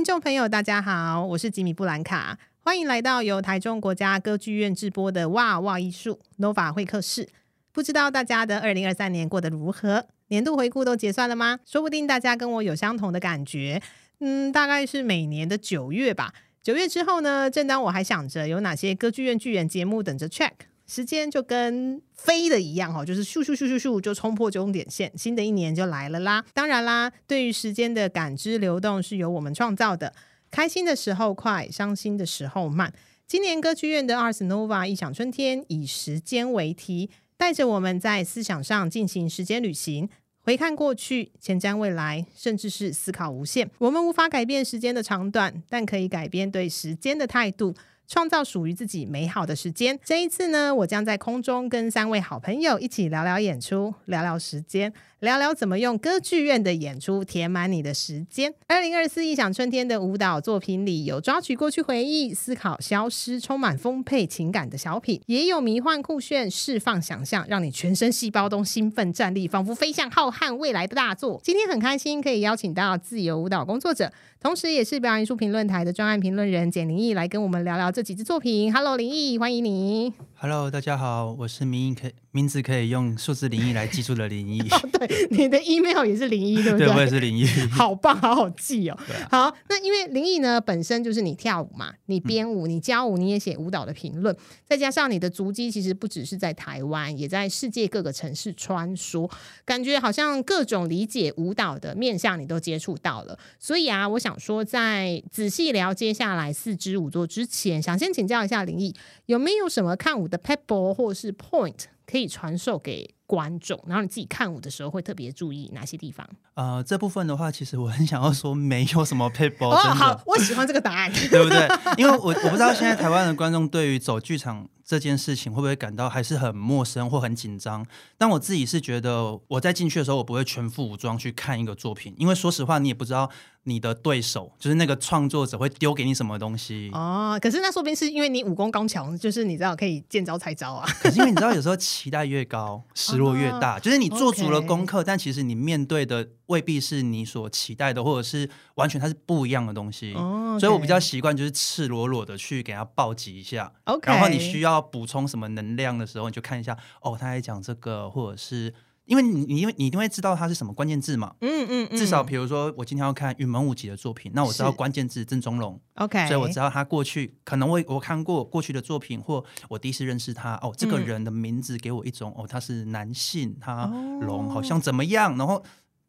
听众朋友，大家好，我是吉米布兰卡，欢迎来到由台中国家歌剧院制播的《哇哇艺术 Nova 会客室》。不知道大家的二零二三年过得如何？年度回顾都结算了吗？说不定大家跟我有相同的感觉。嗯，大概是每年的九月吧。九月之后呢，正当我还想着有哪些歌剧院剧演节目等着 check，时间就跟飞的一样哈，就是咻咻咻咻咻就冲破终点线，新的一年就来了啦。当然啦，对于时间的感知流动是由我们创造的，开心的时候快，伤心的时候慢。今年歌剧院的 Ars Nova 异想春天以时间为题，带着我们在思想上进行时间旅行。回看过去，前瞻未来，甚至是思考无限。我们无法改变时间的长短，但可以改变对时间的态度。创造属于自己美好的时间。这一次呢，我将在空中跟三位好朋友一起聊聊演出，聊聊时间，聊聊怎么用歌剧院的演出填满你的时间。二零二四异想春天的舞蹈作品里，有抓取过去回忆、思考消失、充满丰沛情感的小品，也有迷幻酷炫、释放想象，让你全身细胞都兴奋站立，仿佛飞向浩瀚未来的大作。今天很开心可以邀请到自由舞蹈工作者，同时也是表演艺术评论台的专案评论人简灵毅来跟我们聊聊这几支作品。Hello，灵毅，欢迎你。Hello，大家好，我是名可名字可以用数字零一来记住的灵毅。哦，对，你的 email 也是零一，对不对？对，我也是零一。好棒，好好记哦。啊。好，那因为灵毅呢本身就是你跳舞嘛，你编舞，你教舞，你也写舞蹈的评论，再加上你的足迹其实不只是在台湾，也在世界各个城市穿梭，感觉好像各种理解舞蹈的面向你都接触到了。所以啊，我想说，在仔细聊接下来四支舞作之前，想先请教一下灵毅，有没有什么看舞的 pebble 或是 point 可以传授给观众？然后你自己看舞的时候会特别注意哪些地方？呃，这部分的话，其实我很想要说，没有什么 pebble。哦，好，我喜欢这个答案，对不对？因为我我不知道现在台湾的观众对于走剧场这件事情会不会感到还是很陌生或很紧张？但我自己是觉得，我在进去的时候，我不会全副武装去看一个作品，因为说实话，你也不知道你的对手就是那个创作者会丢给你什么东西。哦，可是那说不定是因为你武功刚强，就是你知道可以见招拆招啊。可是因为你知道，有时候期待越高，失落越大。哦、就是你做足了功课、但其实你面对的未必是你所期待的，或者是完全它是不一样的东西。所以我比较习惯就是赤裸裸的去给他暴击一下。然后你需要补充什么能量的时候，你就看一下哦，他在讲这个，或者是。因为你，你因为你一定会知道它是什么关键字嘛，嗯嗯，嗯。至少比如说我今天要看云门舞集的作品，那我知道关键字郑中龙，OK，所以我知道他过去可能我我看过过去的作品，或我第一次认识他，哦，这个人的名字给我一种、嗯、哦，他是男性，他龙好像怎么样，然后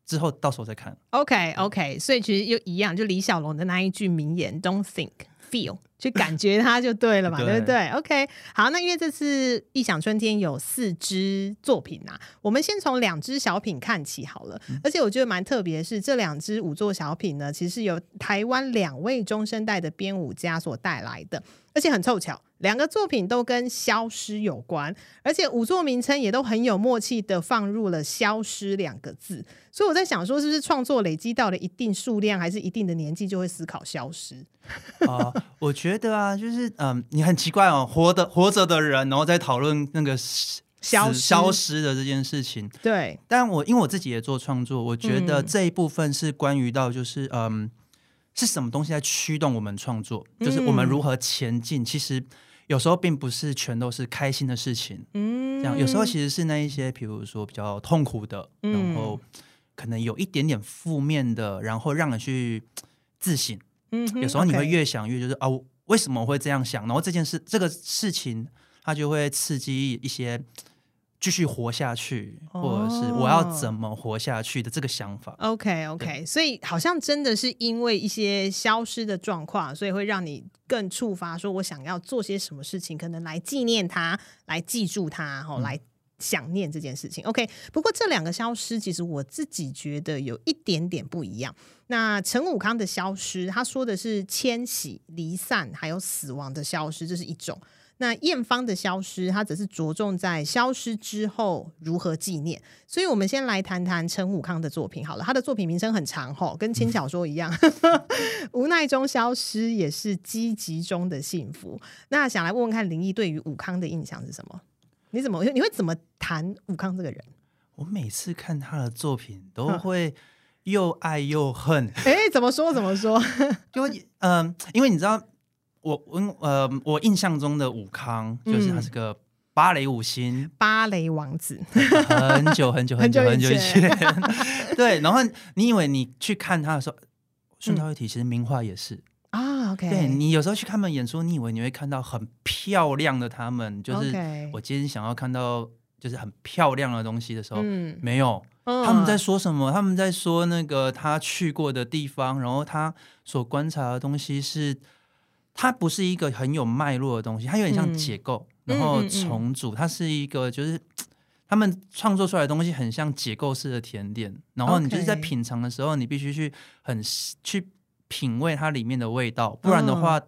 之后到时候再看，OK OK，所以其实又一样，就李小龙的那一句名言，Don't think。Feel 去感觉它就对了嘛，对，对不对？OK，好，那因为这次异想春天有四支作品啊，我们先从两支小品看起好了。嗯、而且我觉得蛮特别的是，这两支舞作小品呢，其实是由台湾两位中生代的编舞家所带来的。而且很凑巧，两个作品都跟消失有关，而且五座名称也都很有默契的放入了“消失”两个字。所以我在想说，是不是创作累积到了一定数量，还是一定的年纪，就会思考消失？啊、呃，我觉得啊，就是嗯、呃，你很奇怪哦，活的活着的人，然后在讨论那个消消失的这件事情。对，但我因为我自己也做创作，我觉得这一部分是关于到就是嗯。呃是什么东西在驱动我们创作？就是我们如何前进。嗯、其实有时候并不是全都是开心的事情，嗯，这样有时候其实是那一些，比如说比较痛苦的，嗯、然后可能有一点点负面的，然后让人去自省。嗯，有时候你会越想越就是、嗯、啊，为什么会这样想？然后这件事这个事情，它就会刺激一些。继续活下去，或者是我要怎么活下去的这个想法。Oh, OK OK，所以好像真的是因为一些消失的状况，所以会让你更触发，说我想要做些什么事情，可能来纪念他，来记住他，吼，来想念这件事情。嗯、OK，不过这两个消失，其实我自己觉得有一点点不一样。那陈武康的消失，他说的是迁徙、离散，还有死亡的消失，这是一种。那艳芳的消失，它只是着重在消失之后如何纪念。所以，我们先来谈谈陈武康的作品好了。他的作品名称很长吼，跟轻小说一样。嗯、无奈中消失，也是积极中的幸福。那想来问问看，林毅对于武康的印象是什么？你怎么你会怎么谈武康这个人？我每次看他的作品，都会又爱又恨。哎，怎么说？怎么说？就嗯、呃，因为你知道，我我呃，我印象中的武康就是他是个芭蕾舞星，嗯、芭蕾王子，很久很久很久很久以前。对，然后你以为你去看他的时候，顺道一提，其实名画也是。啊，OK，对，你有时候去看他们演出，你以为你会看到很漂亮的他们，就是我今天想要看到就是很漂亮的东西的时候，嗯，没有，他们在说什么？他们在说那个他去过的地方，然后他所观察的东西是，它不是一个很有脉络的东西，它有点像解构，然后重组，它是一个就是他们创作出来的东西很像解构式的甜点，然后你就是在品尝的时候，你必须去很去。品味它里面的味道，不然的话，嗯、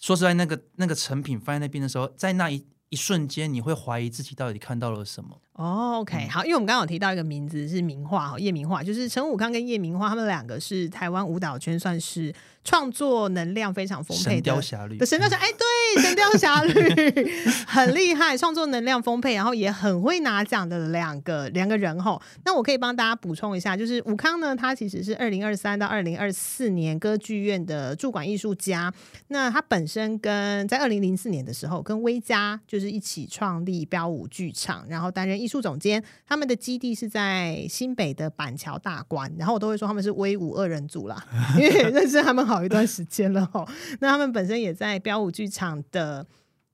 说实在，那个那个成品放在那边的时候，在那一一瞬间，你会怀疑自己到底看到了什么。哦，OK，好，因为我们刚刚有提到一个名字是名画哈，叶明画，就是陈武康跟叶明画，他们两个是台湾舞蹈圈算是创作能量非常丰沛的。神雕侠侣的神雕侠，哎，对，神雕侠侣很厉害，创作能量丰沛，然后也很会拿奖的两个两个人哈。那我可以帮大家补充一下，就是武康呢，他其实是二零二三到二零二四年歌剧院的驻馆艺术家。那他本身跟在二零零四年的时候，跟威嘉就是一起创立标舞剧场，然后担任艺。艺术总监，他们的基地是在新北的板桥大观，然后我都会说他们是威武二人组啦，因为认识他们好一段时间了吼。那他们本身也在标舞剧场的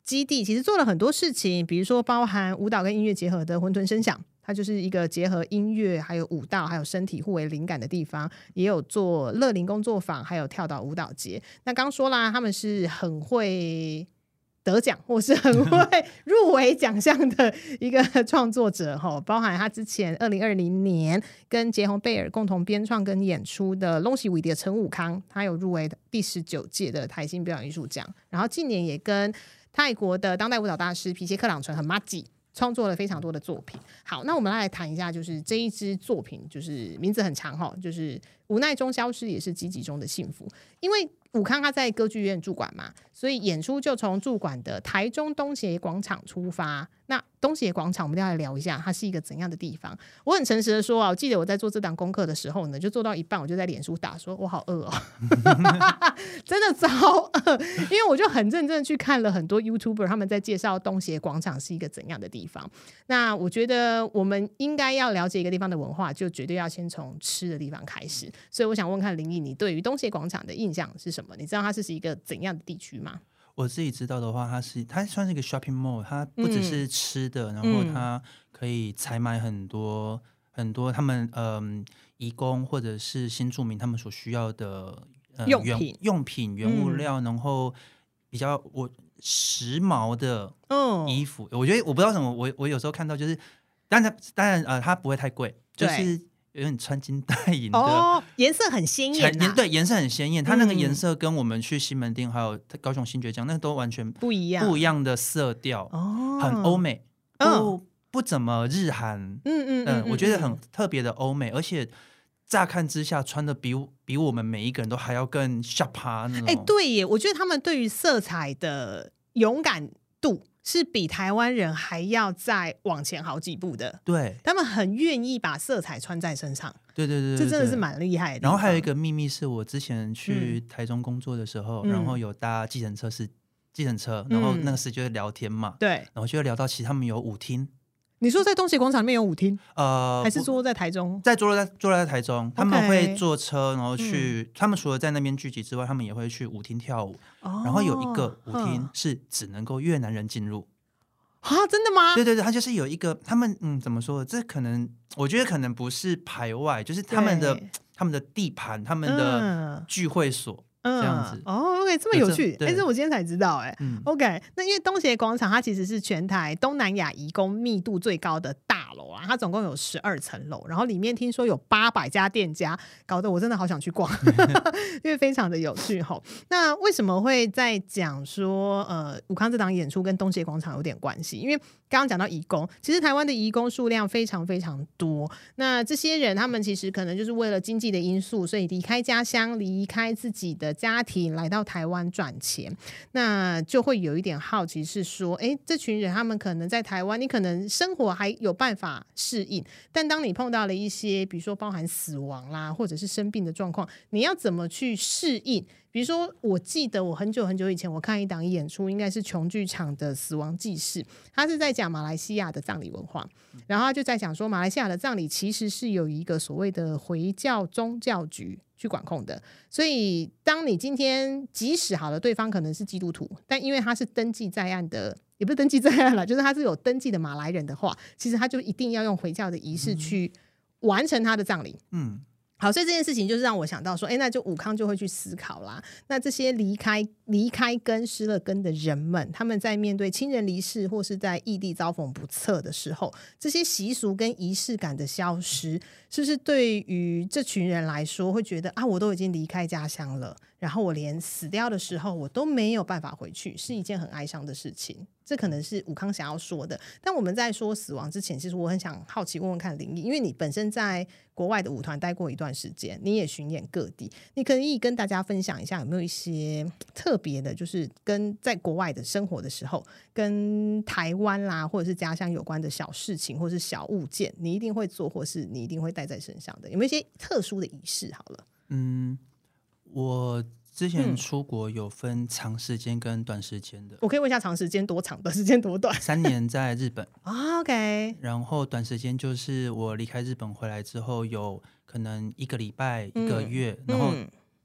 基地，其实做了很多事情，比如说包含舞蹈跟音乐结合的混沌声响，它就是一个结合音乐还有舞蹈还有身体互为灵感的地方，也有做乐龄工作坊，还有跳岛舞蹈节。那刚说啦，他们是很会。得奖 或是很会入围奖项的一个创作者哈，包含他之前二零二零年跟杰鸿贝尔共同编创跟演出的《拢是为着陈武康》，他有入围第十九届的台新表演艺术奖，然后近年也跟泰国的当代舞蹈大师皮鞋克朗淳和麻吉创作了非常多的作品。好，那我们来谈一下，就是这一支作品，就是名字很长哈，就是无奈中消失，也是积极中的幸福，因为。武康他在歌剧院驻馆嘛，所以演出就从驻馆的台中东协广场出发。那东协广场，我们要来聊一下，它是一个怎样的地方？我很诚实的说啊，我记得我在做这档功课的时候呢，就做到一半，我就在脸书打说，我好饿哦，真的超饿，因为我就很认真的去看了很多 YouTuber 他们在介绍东协广场是一个怎样的地方。那我觉得我们应该要了解一个地方的文化，就绝对要先从吃的地方开始。所以我想问看林毅，你对于东协广场的印象是什么？你知道它是是一个怎样的地区吗？我自己知道的话，它是它算是一个 shopping mall，它不只是吃的，嗯、然后它可以采买很多很多他们嗯，移工或者是新住民他们所需要的、呃、用品原用品原物料，嗯、然后比较我时髦的衣服，哦、我觉得我不知道什么，我我有时候看到就是，当然当然呃，它不会太贵，就是。有点穿金戴银的哦，颜色很鲜艳，对，颜色很鲜艳。它那个颜色跟我们去西门町还有高雄新爵江那都完全不一样，不一样的色调哦，很欧美，不不怎么日韩，嗯嗯嗯，我觉得很特别的欧美，而且乍看之下穿的比比我们每一个人都还要更 sharp 那种。哎，对耶，我觉得他们对于色彩的勇敢度。是比台湾人还要再往前好几步的，对，他们很愿意把色彩穿在身上，对对对，这真的是蛮厉害的。然后还有一个秘密是我之前去台中工作的时候，嗯、然后有搭计程车是计程车，然后那个时就会聊天嘛，对、嗯，然后就会聊到其实他们有舞厅。你说在东协广场里面有舞厅，呃，还是坐在台中？在坐落在坐落在台中，他们会坐车，然后去。嗯、他们除了在那边聚集之外，他们也会去舞厅跳舞。哦、然后有一个舞厅是只能够越南人进入啊？真的吗？对对对，他就是有一个他们嗯，怎么说？这可能我觉得可能不是排外，就是他们的他们的地盘，他们的聚会所。这样子哦，OK，这么有趣，但是我今天才知道，哎，OK，那因为东协广场它其实是全台东南亚移工密度最高的大楼啊，它总共有十二层楼，然后里面听说有八百家店家，搞得我真的好想去逛，因为非常的有趣哈。那为什么会在讲说，呃，武康这档演出跟东协广场有点关系？因为刚刚讲到移工，其实台湾的移工数量非常非常多。那这些人他们其实可能就是为了经济的因素，所以离开家乡，离开自己的家庭，来到台湾赚钱。那就会有一点好奇，是说，诶，这群人他们可能在台湾，你可能生活还有办法适应。但当你碰到了一些，比如说包含死亡啦，或者是生病的状况，你要怎么去适应？比如说，我记得我很久很久以前我看一档演出，应该是琼剧场的《死亡记事》，他是在讲马来西亚的葬礼文化，然后他就在讲说，马来西亚的葬礼其实是有一个所谓的回教宗教局去管控的，所以当你今天即使好了，对方可能是基督徒，但因为他是登记在案的，也不是登记在案了，就是他是有登记的马来人的话，其实他就一定要用回教的仪式去完成他的葬礼。嗯。好，所以这件事情就是让我想到说，哎，那就武康就会去思考啦。那这些离开离开根失了根的人们，他们在面对亲人离世或是在异地遭逢不测的时候，这些习俗跟仪式感的消失，是不是对于这群人来说会觉得啊，我都已经离开家乡了，然后我连死掉的时候我都没有办法回去，是一件很哀伤的事情。这可能是武康想要说的，但我们在说死亡之前，其实我很想好奇问问看林毅，因为你本身在国外的舞团待过一段时间，你也巡演各地，你可以跟大家分享一下有没有一些特别的，就是跟在国外的生活的时候，跟台湾啦或者是家乡有关的小事情，或是小物件，你一定会做，或是你一定会带在身上的，有没有一些特殊的仪式？好了，嗯，我。之前出国有分长时间跟短时间的，我可以问一下长时间多长，短时间多短？三年在日本，OK。然后短时间就是我离开日本回来之后，有可能一个礼拜、一个月，然后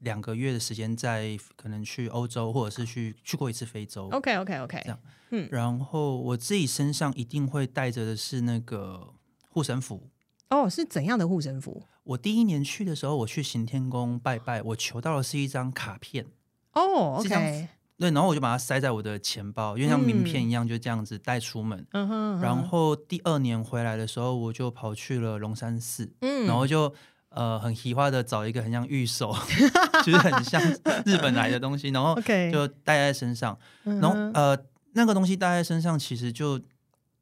两个月的时间在可能去欧洲或者是去去过一次非洲。OK，OK，OK。这样，嗯。然后我自己身上一定会带着的是那个护身符。哦，是怎样的护身符？我第一年去的时候，我去行天宫拜拜，我求到的是一张卡片。哦，OK，对，然后我就把它塞在我的钱包，因为像名片一样，就这样子带出门。嗯哼。然后第二年回来的时候，我就跑去了龙山寺，嗯，然后就呃很奇花的找一个很像玉手，就是很像日本来的东西，然后就带在身上。然后呃那个东西带在身上，其实就。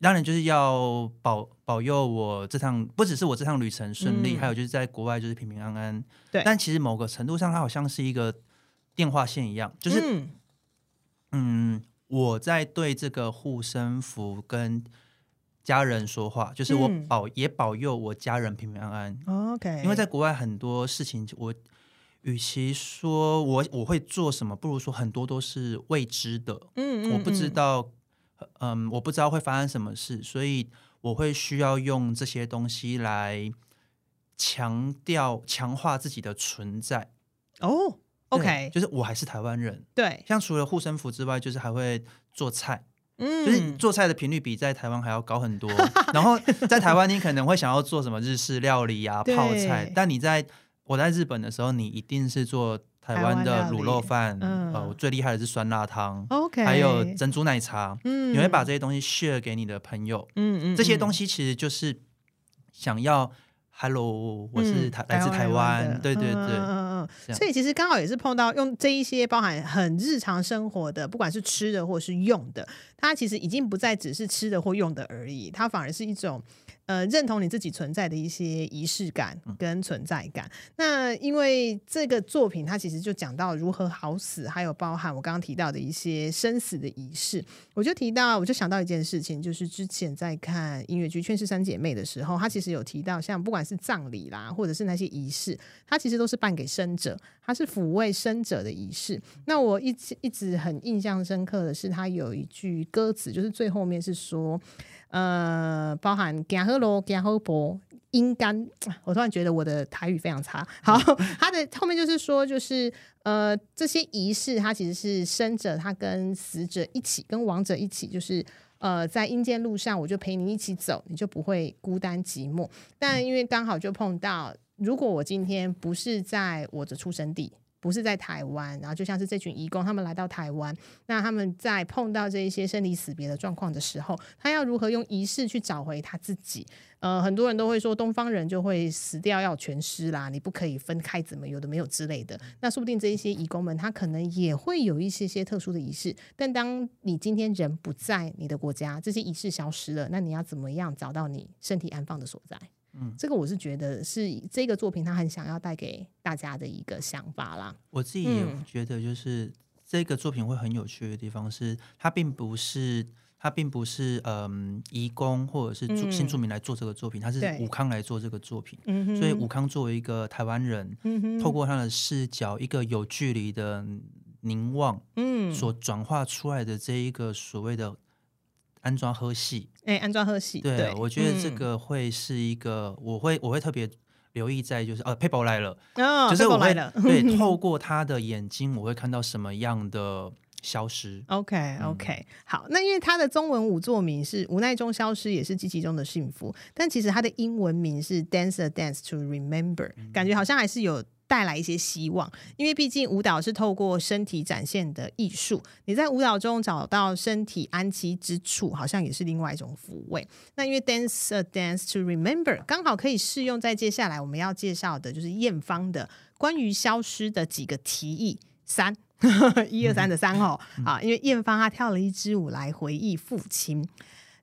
当然就是要保保佑我这趟，不只是我这趟旅程顺利，嗯、还有就是在国外就是平平安安。对，但其实某个程度上，它好像是一个电话线一样，就是嗯，嗯，我在对这个护身符跟家人说话，就是我保、嗯、也保佑我家人平平安安。OK，因为在国外很多事情，我与其说我我会做什么，不如说很多都是未知的。嗯，嗯，嗯，我不知道。嗯，我不知道会发生什么事，所以我会需要用这些东西来强调、强化自己的存在。哦，OK，就是我还是台湾人。对，像除了护身符之外，就是还会做菜。嗯，就是做菜的频率比在台湾还要高很多。然后在台湾，你可能会想要做什么日式料理啊、泡菜，但你在我在日本的时候，你一定是做。台湾的卤肉饭，呃，我，最厉害的是酸辣汤，OK，还有珍珠奶茶，嗯，你会把这些东西 share 给你的朋友，嗯嗯，这些东西其实就是想要，Hello，我是台、嗯、来自台湾，对对对，嗯所以其实刚好也是碰到用这一些包含很日常生活的，不管是吃的或是用的，它其实已经不再只是吃的或用的而已，它反而是一种。呃，认同你自己存在的一些仪式感跟存在感。嗯、那因为这个作品，它其实就讲到如何好死，还有包含我刚刚提到的一些生死的仪式。我就提到，我就想到一件事情，就是之前在看音乐剧《劝世三姐妹》的时候，它其实有提到，像不管是葬礼啦，或者是那些仪式，它其实都是办给生者，它是抚慰生者的仪式。那我一直一直很印象深刻的是，它有一句歌词，就是最后面是说。呃，包含行好路、行好步，应该，我突然觉得我的台语非常差。好，他的后面就是说，就是呃，这些仪式，它其实是生者他跟死者一起，跟亡者一起，就是呃，在阴间路上，我就陪你一起走，你就不会孤单寂寞。但因为刚好就碰到，如果我今天不是在我的出生地。不是在台湾，然后就像是这群移工，他们来到台湾，那他们在碰到这一些生离死别的状况的时候，他要如何用仪式去找回他自己？呃，很多人都会说东方人就会死掉要全尸啦，你不可以分开，怎么有的没有之类的。那说不定这一些移工们，他可能也会有一些些特殊的仪式。但当你今天人不在你的国家，这些仪式消失了，那你要怎么样找到你身体安放的所在？嗯，这个我是觉得是这个作品他很想要带给大家的一个想法啦。我自己也觉得，就是这个作品会很有趣的地方是，它并不是它并不是嗯，移工或者是新住民来做这个作品，它是武康来做这个作品。所以武康作为一个台湾人，透过他的视角，一个有距离的凝望，嗯，所转化出来的这一个所谓的安装喝戏，哎，安装喝戏，对，我觉得这个会是一个，我会我会特别。留意在就是呃，Paper 来了，哦、就是我会来了对 透过他的眼睛，我会看到什么样的消失？OK OK，、嗯、好，那因为他的中文五座名是无奈中消失，也是极其中的幸福，但其实他的英文名是 Dance a Dance to Remember，、嗯、感觉好像还是有。带来一些希望，因为毕竟舞蹈是透过身体展现的艺术。你在舞蹈中找到身体安息之处，好像也是另外一种抚慰。那因为 Dance a Dance to Remember 刚好可以适用在接下来我们要介绍的，就是艳芳的关于消失的几个提议。三 一二三的三号啊，因为艳芳她跳了一支舞来回忆父亲。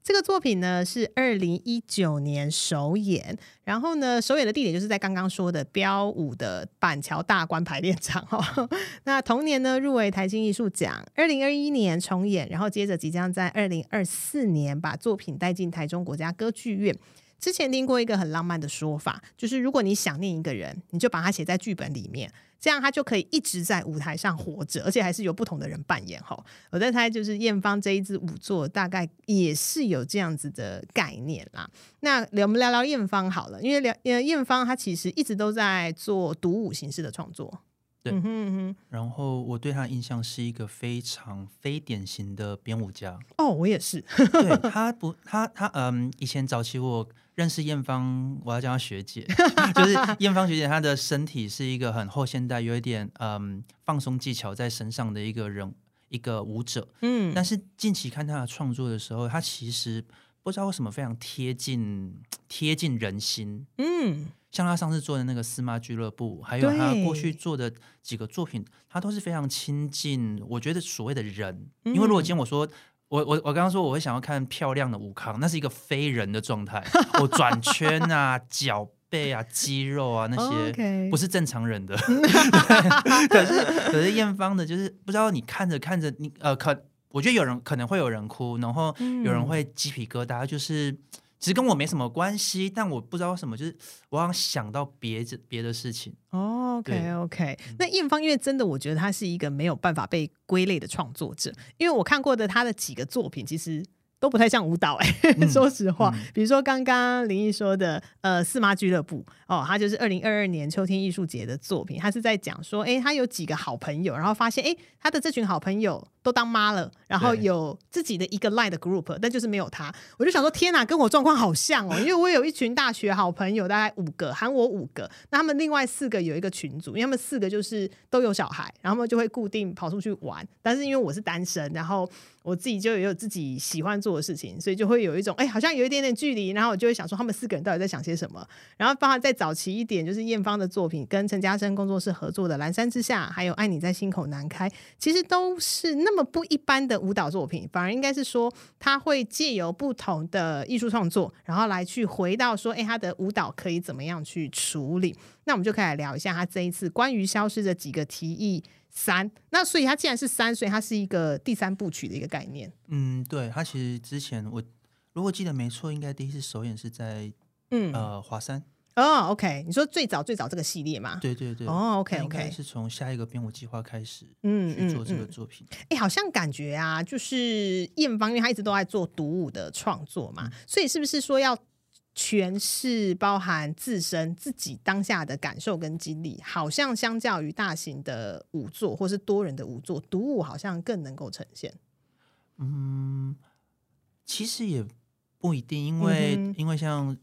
这个作品呢是二零一九年首演，然后呢首演的地点就是在刚刚说的标五的板桥大观排练场哈。那同年呢入围台新艺术奖，二零二一年重演，然后接着即将在二零二四年把作品带进台中国家歌剧院。之前听过一个很浪漫的说法，就是如果你想念一个人，你就把他写在剧本里面。这样他就可以一直在舞台上活着，而且还是由不同的人扮演。哈，我在猜，就是艳芳这一支舞作大概也是有这样子的概念啦。那我们聊聊艳芳好了，因为聊呃艳芳她其实一直都在做独舞形式的创作。对，嗯哼嗯哼，然后我对他的印象是一个非常非典型的编舞家。哦，我也是。对，她不，他他嗯，以前早期我。认识艳芳，我要叫她学姐，就是艳芳学姐。她的身体是一个很后现代，有一点嗯放松技巧在身上的一个人，一个舞者。嗯，但是近期看她的创作的时候，她其实不知道为什么非常贴近贴近人心。嗯，像他上次做的那个司马俱乐部，还有他过去做的几个作品，他都是非常亲近。我觉得所谓的人，因为如果今天我说。我我我刚刚说我会想要看漂亮的武康，那是一个非人的状态。我转圈啊、脚背啊、肌肉啊那些，不是正常人的。可是可是艳芳的，就是不知道你看着看着你呃，可我觉得有人可能会有人哭，然后有人会鸡皮疙瘩，就是。其实跟我没什么关系，但我不知道为什么，就是 我好像想到别别的事情。Oh, OK OK，那艳芳因为真的，我觉得他是一个没有办法被归类的创作者，因为我看过的他的几个作品，其实。都不太像舞蹈哎、欸，嗯、说实话，嗯、比如说刚刚林毅说的，呃，四妈俱乐部哦，他就是二零二二年秋天艺术节的作品，他是在讲说，哎，他有几个好朋友，然后发现，哎，他的这群好朋友都当妈了，然后有自己的一个 line 的 group，但就是没有他，我就想说，天哪，跟我状况好像哦，因为我有一群大学好朋友，大概五个，喊我五个，那他们另外四个有一个群组，因为他们四个就是都有小孩，然后他们就会固定跑出去玩，但是因为我是单身，然后。我自己就也有自己喜欢做的事情，所以就会有一种哎、欸，好像有一点点距离，然后我就会想说，他们四个人到底在想些什么？然后包括再早期一点，就是艳芳的作品跟陈嘉生工作室合作的《蓝山之下》，还有《爱你在心口难开》，其实都是那么不一般的舞蹈作品。反而应该是说，他会借由不同的艺术创作，然后来去回到说，哎、欸，他的舞蹈可以怎么样去处理？那我们就可以来聊一下他这一次关于消失的几个提议。三，那所以他既然是三，所以它是一个第三部曲的一个概念。嗯，对，他其实之前我如果记得没错，应该第一次首演是在嗯呃华山。哦，OK，你说最早最早这个系列嘛？对对对。哦，OK OK，是从下一个编舞计划开始，嗯，去做这个作品。哎、好像感觉啊，就是艳芳，因为她一直都在做独舞的创作嘛，嗯、所以是不是说要？诠释包含自身自己当下的感受跟经历，好像相较于大型的舞作或是多人的舞作，独舞好像更能够呈现。嗯，其实也不一定，因为、嗯、哼因为像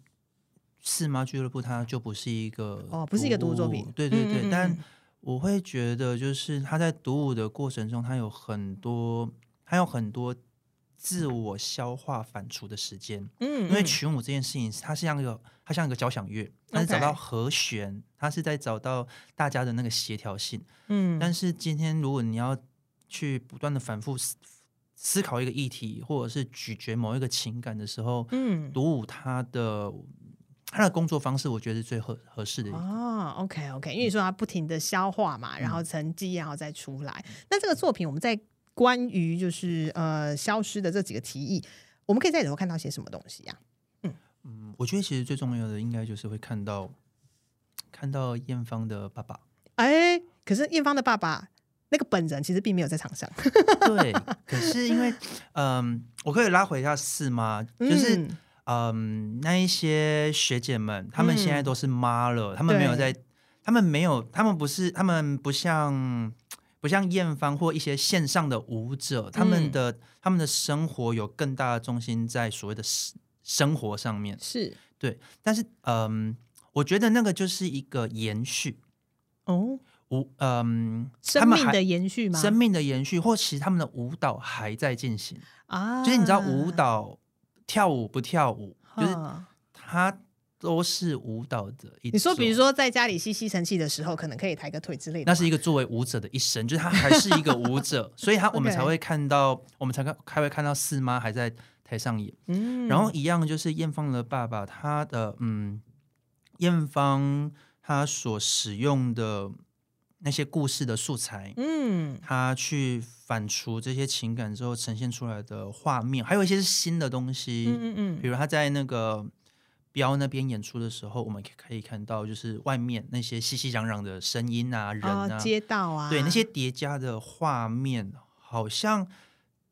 四妈俱乐部，它就不是一个哦，不是一个独舞作品。对对对，嗯嗯嗯，但我会觉得，就是他在独舞的过程中，他有很多，还有很多。自我消化反刍的时间，嗯，嗯，因为群舞这件事情，它是像一个，它像一个交响乐，它是找到和弦，它是在找到大家的那个协调性，嗯。但是今天，如果你要去不断的反复思思考一个议题，或者是咀嚼某一个情感的时候，嗯，独舞它的他的工作方式，我觉得是最合合适的。哦，OK OK，因为你说他不停的消化嘛，然后沉积，然后再出来。嗯、那这个作品，我们在关于就是呃消失的这几个提议，我们可以在里头看到些什么东西呀、啊？嗯嗯，我觉得其实最重要的应该就是会看到看到艳芳的爸爸。哎，可是艳芳的爸爸。那个本人其实并没有在场上，对。可是因为，嗯、呃，我可以拉回一下四妈，就是，嗯、呃，那一些学姐们，她们现在都是妈了，她、嗯、们没有在，她们没有，她们不是，她们不像，不像艳芳或一些线上的舞者，她们的，她、嗯、们的生活有更大的重心在所谓的生生活上面，是对。但是，嗯、呃，我觉得那个就是一个延续，哦。舞，嗯，生命的延续吗？生命的延续，或其实他们的舞蹈还在进行啊。就是你知道，舞蹈跳舞不跳舞，就是他都是舞蹈的一。你说，比如说在家里吸吸尘器的时候，可能可以抬个腿之类的。那是一个作为舞者的一生，就是他还是一个舞者，所以他我们才会看到，我们才看才会看到四妈还在台上演。嗯，然后一样就是艳芳的爸爸，他的嗯，艳芳他所使用的。那些故事的素材，嗯，他去反刍这些情感之后呈现出来的画面，还有一些是新的东西，嗯嗯嗯，比如他在那个标那边演出的时候，我们可以看到，就是外面那些熙熙攘攘的声音啊，人啊，街道啊，对，那些叠加的画面，好像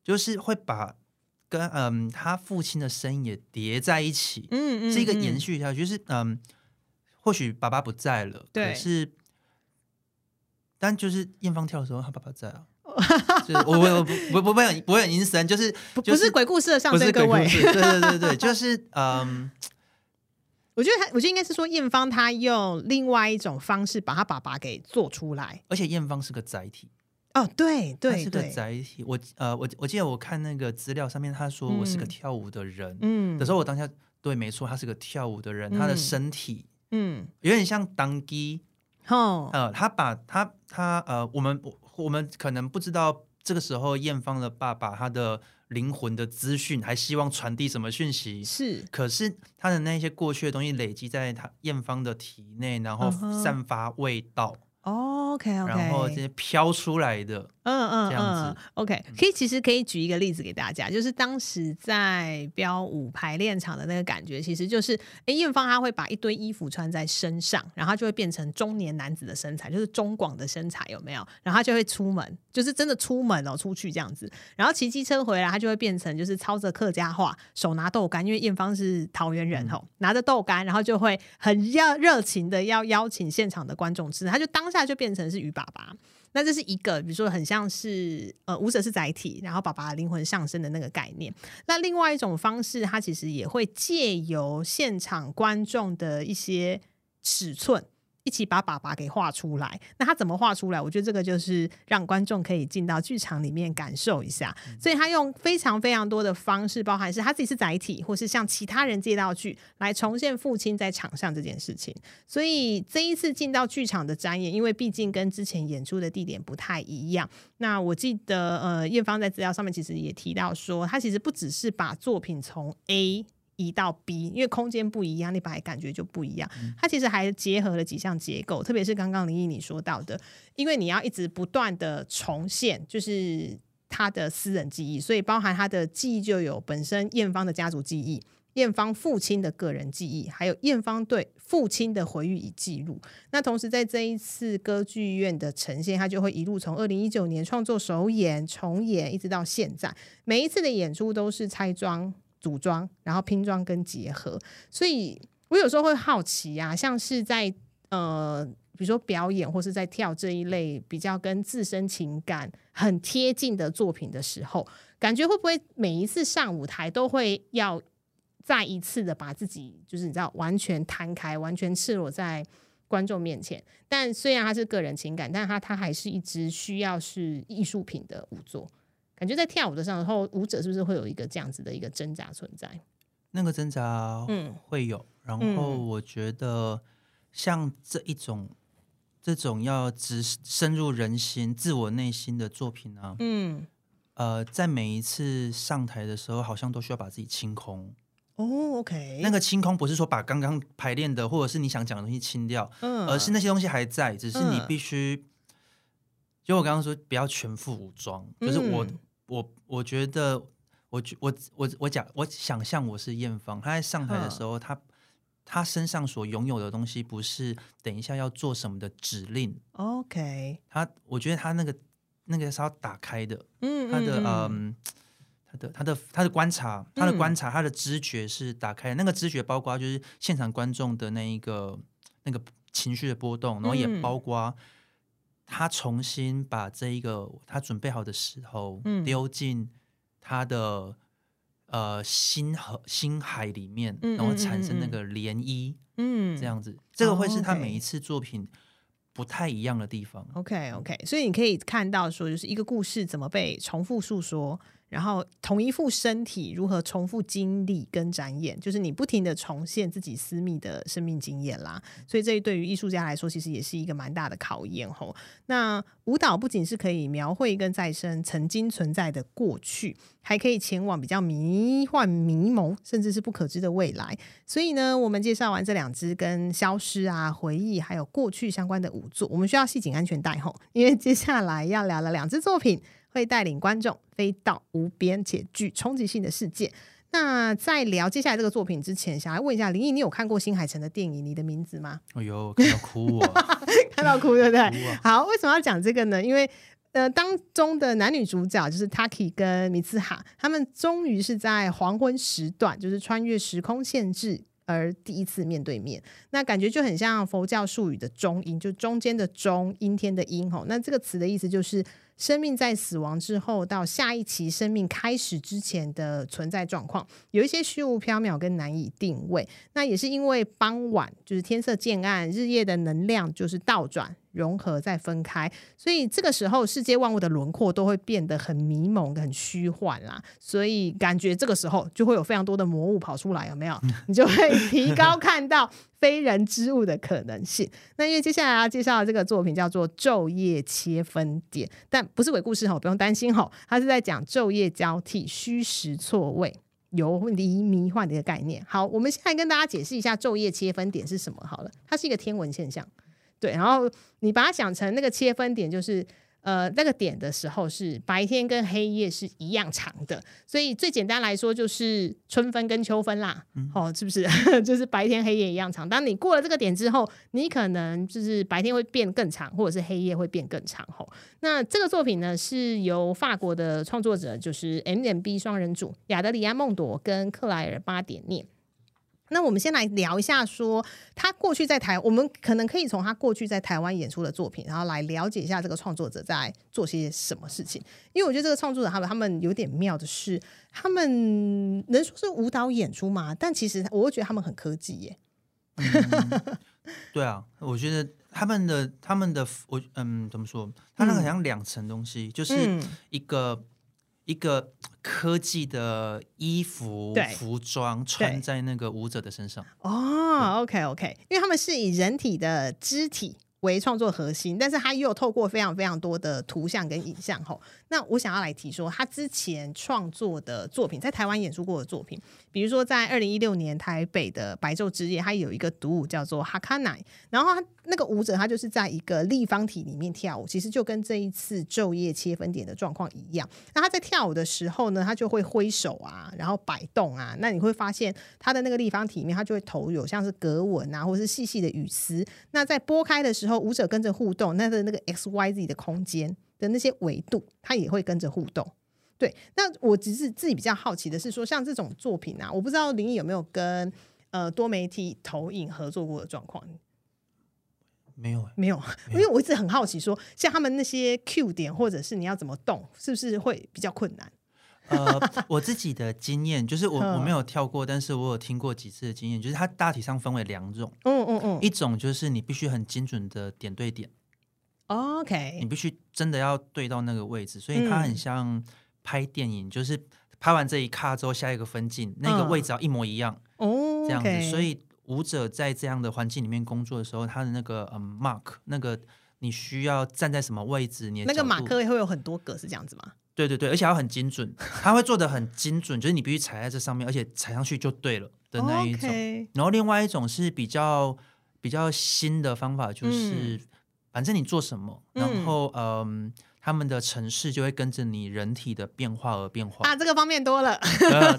就是会把跟嗯他父亲的声音也叠在一起，嗯嗯，是一个延续下去，就是嗯，或许爸爸不在了，对，可是。但就是艳芳跳的时候，他爸爸在啊。就是我我不不不不会不会很阴森，就是不不是鬼故事的上身各位，对对对 对，就是嗯，我觉得他，我觉得应该是说艳芳他用另外一种方式把他爸爸给做出来，而且艳芳是个载体。哦，对对对，是个载体。我呃我我记得我看那个资料上面他说我是个跳舞的人，嗯，的时候我当下对没错，他是个跳舞的人，他的身体嗯。有点像当机。哦，呃，他把他他呃，我们我们可能不知道这个时候艳芳的爸爸他的灵魂的资讯，还希望传递什么讯息？是，可是他的那些过去的东西累积在他艳芳的体内，然后散发味道。哦，OK，OK，然后这些飘出来的。嗯嗯，这样子，OK，可以其实可以举一个例子给大家，就是当时在标舞排练场的那个感觉，其实就是，哎，艳芳她会把一堆衣服穿在身上，然后就会变成中年男子的身材，就是中广的身材，有没有？然后他就会出门，就是真的出门哦，出去这样子，然后骑机车回来，他就会变成就是操着客家话，手拿豆干，因为艳芳是桃园人吼，拿着豆干，然后就会很要热情的要邀请现场的观众吃，他就当下就变成是鱼爸爸。那这是一个，比如说很像是呃舞者是载体，然后爸爸灵魂上升的那个概念。那另外一种方式，它其实也会借由现场观众的一些尺寸。一起把爸爸给画出来，那他怎么画出来？我觉得这个就是让观众可以进到剧场里面感受一下。所以他用非常非常多的方式，包含是他自己是载体，或是向其他人借道具来重现父亲在场上这件事情。所以这一次进到剧场的展演，因为毕竟跟之前演出的地点不太一样。那我记得呃，艳芳在资料上面其实也提到说，他其实不只是把作品从 A。移到 B，因为空间不一样，你本来感觉就不一样。它其实还结合了几项结构，特别是刚刚林毅你说到的，因为你要一直不断的重现，就是他的私人记忆，所以包含他的记忆就有本身艳芳的家族记忆、艳芳父亲的个人记忆，还有艳芳对父亲的回忆与记录。那同时在这一次歌剧院的呈现，他就会一路从二零一九年创作首演、重演，一直到现在，每一次的演出都是拆装。组装，然后拼装跟结合，所以我有时候会好奇啊，像是在呃，比如说表演或是在跳这一类比较跟自身情感很贴近的作品的时候，感觉会不会每一次上舞台都会要再一次的把自己，就是你知道，完全摊开，完全赤裸在观众面前？但虽然它是个人情感，但它它还是一直需要是艺术品的舞作。感觉在跳舞的时候，舞者是不是会有一个这样子的一个挣扎存在？那个挣扎，嗯，会有。然后我觉得，像这一种、嗯、这种要直深入人心、自我内心的作品呢、啊，嗯，呃，在每一次上台的时候，好像都需要把自己清空。哦，OK，那个清空不是说把刚刚排练的或者是你想讲的东西清掉，嗯，而是那些东西还在，只是你必须，嗯、就我刚刚说不要全副武装，就是我、嗯、我我觉得我我我我讲我想象我是艳芳，她在上台的时候，她她身上所拥有的东西不是等一下要做什么的指令，OK，她我觉得她那个那个是要打开的，嗯，他的嗯。嗯。他的他的他的观察，他的观察，他的知觉是打开那个知觉包括就是现场观众的那一个那个情绪的波动，然后也包括他重新把这一个他准备好的石头丢进他的、嗯、呃心河心海里面，然后产生那个涟漪，嗯，这样子，这个会是他每一次作品不太一样的地方。OK OK，所以你可以看到说，就是一个故事怎么被重复诉说。然后同一副身体如何重复经历跟展演，就是你不停的重现自己私密的生命经验啦。所以这对于艺术家来说，其实也是一个蛮大的考验吼。那舞蹈不仅是可以描绘跟再生曾经存在的过去，还可以前往比较迷幻、迷蒙，甚至是不可知的未来。所以呢，我们介绍完这两支跟消失啊、回忆还有过去相关的舞作，我们需要系紧安全带吼，因为接下来要聊的两支作品。会带领观众飞到无边且具冲击性的世界。那在聊接下来这个作品之前，想要问一下林毅，你有看过新海诚的电影《你的名字》吗？哎呦，看到哭啊！看到哭，对不对？啊、好，为什么要讲这个呢？因为呃，当中的男女主角就是 Taki 跟米兹哈，他们终于是在黄昏时段，就是穿越时空限制而第一次面对面。那感觉就很像佛教术语的中阴，就中间的中，阴天的阴。吼，那这个词的意思就是。生命在死亡之后到下一期生命开始之前的存在状况，有一些虚无缥缈跟难以定位。那也是因为傍晚就是天色渐暗，日夜的能量就是倒转。融合再分开，所以这个时候世界万物的轮廓都会变得很迷蒙、很虚幻啦。所以感觉这个时候就会有非常多的魔物跑出来，有没有？你就会提高看到非人之物的可能性。那因为接下来要介绍的这个作品叫做《昼夜切分点》，但不是鬼故事吼，不用担心吼，它是在讲昼夜交替、虚实错位、游离迷幻的一个概念。好，我们现在跟大家解释一下昼夜切分点是什么好了，它是一个天文现象。对，然后你把它想成那个切分点，就是呃那个点的时候是白天跟黑夜是一样长的，所以最简单来说就是春分跟秋分啦，嗯、哦，是不是？就是白天黑夜一样长。当你过了这个点之后，你可能就是白天会变更长，或者是黑夜会变更长。吼、哦，那这个作品呢是由法国的创作者，就是 M M B 双人组亚德里安·孟朵跟克莱尔·巴点念。那我们先来聊一下，说他过去在台，我们可能可以从他过去在台湾演出的作品，然后来了解一下这个创作者在做些什么事情。因为我觉得这个创作者他们他们有点妙的是，他们能说是舞蹈演出吗？但其实我会觉得他们很科技耶。嗯、对啊，我觉得他们的他们的我嗯怎么说？他那个好像两层东西，嗯、就是一个。一个科技的衣服服装穿在那个舞者的身上哦，OK OK，因为他们是以人体的肢体为创作核心，但是他又有透过非常非常多的图像跟影像吼。那我想要来提说，他之前创作的作品，在台湾演出过的作品，比如说在二零一六年台北的白昼之夜，他有一个独舞叫做哈卡奈，然后他那个舞者他就是在一个立方体里面跳舞，其实就跟这一次昼夜切分点的状况一样。那他在跳舞的时候呢，他就会挥手啊，然后摆动啊，那你会发现他的那个立方体里面，他就会投有像是格纹啊，或是细细的雨丝。那在拨开的时候，舞者跟着互动，那的那个 X Y Z 的空间。的那些维度，它也会跟着互动。对，那我只是自己比较好奇的是说，像这种作品啊，我不知道林毅有没有跟呃多媒体投影合作过的状况？没有，没有，因为我一直很好奇说，说像他们那些 Q 点，或者是你要怎么动，是不是会比较困难？呃，我自己的经验就是我我没有跳过，但是我有听过几次的经验，就是它大体上分为两种，嗯嗯嗯，一种就是你必须很精准的点对点。OK，你必须真的要对到那个位置，所以它很像拍电影，嗯、就是拍完这一卡之后，下一个分镜，那个位置要一模一样哦，这样子。Okay、所以舞者在这样的环境里面工作的时候，他的那个嗯 mark，那个你需要站在什么位置，你的那个马克会有很多格，是这样子吗？对对对，而且要很精准，他会做的很精准，就是你必须踩在这上面，而且踩上去就对了的那一种。然后另外一种是比较比较新的方法，就是、嗯、反正你做什么，然后嗯。呃他们的城市就会跟着你人体的变化而变化啊，这个方面多了。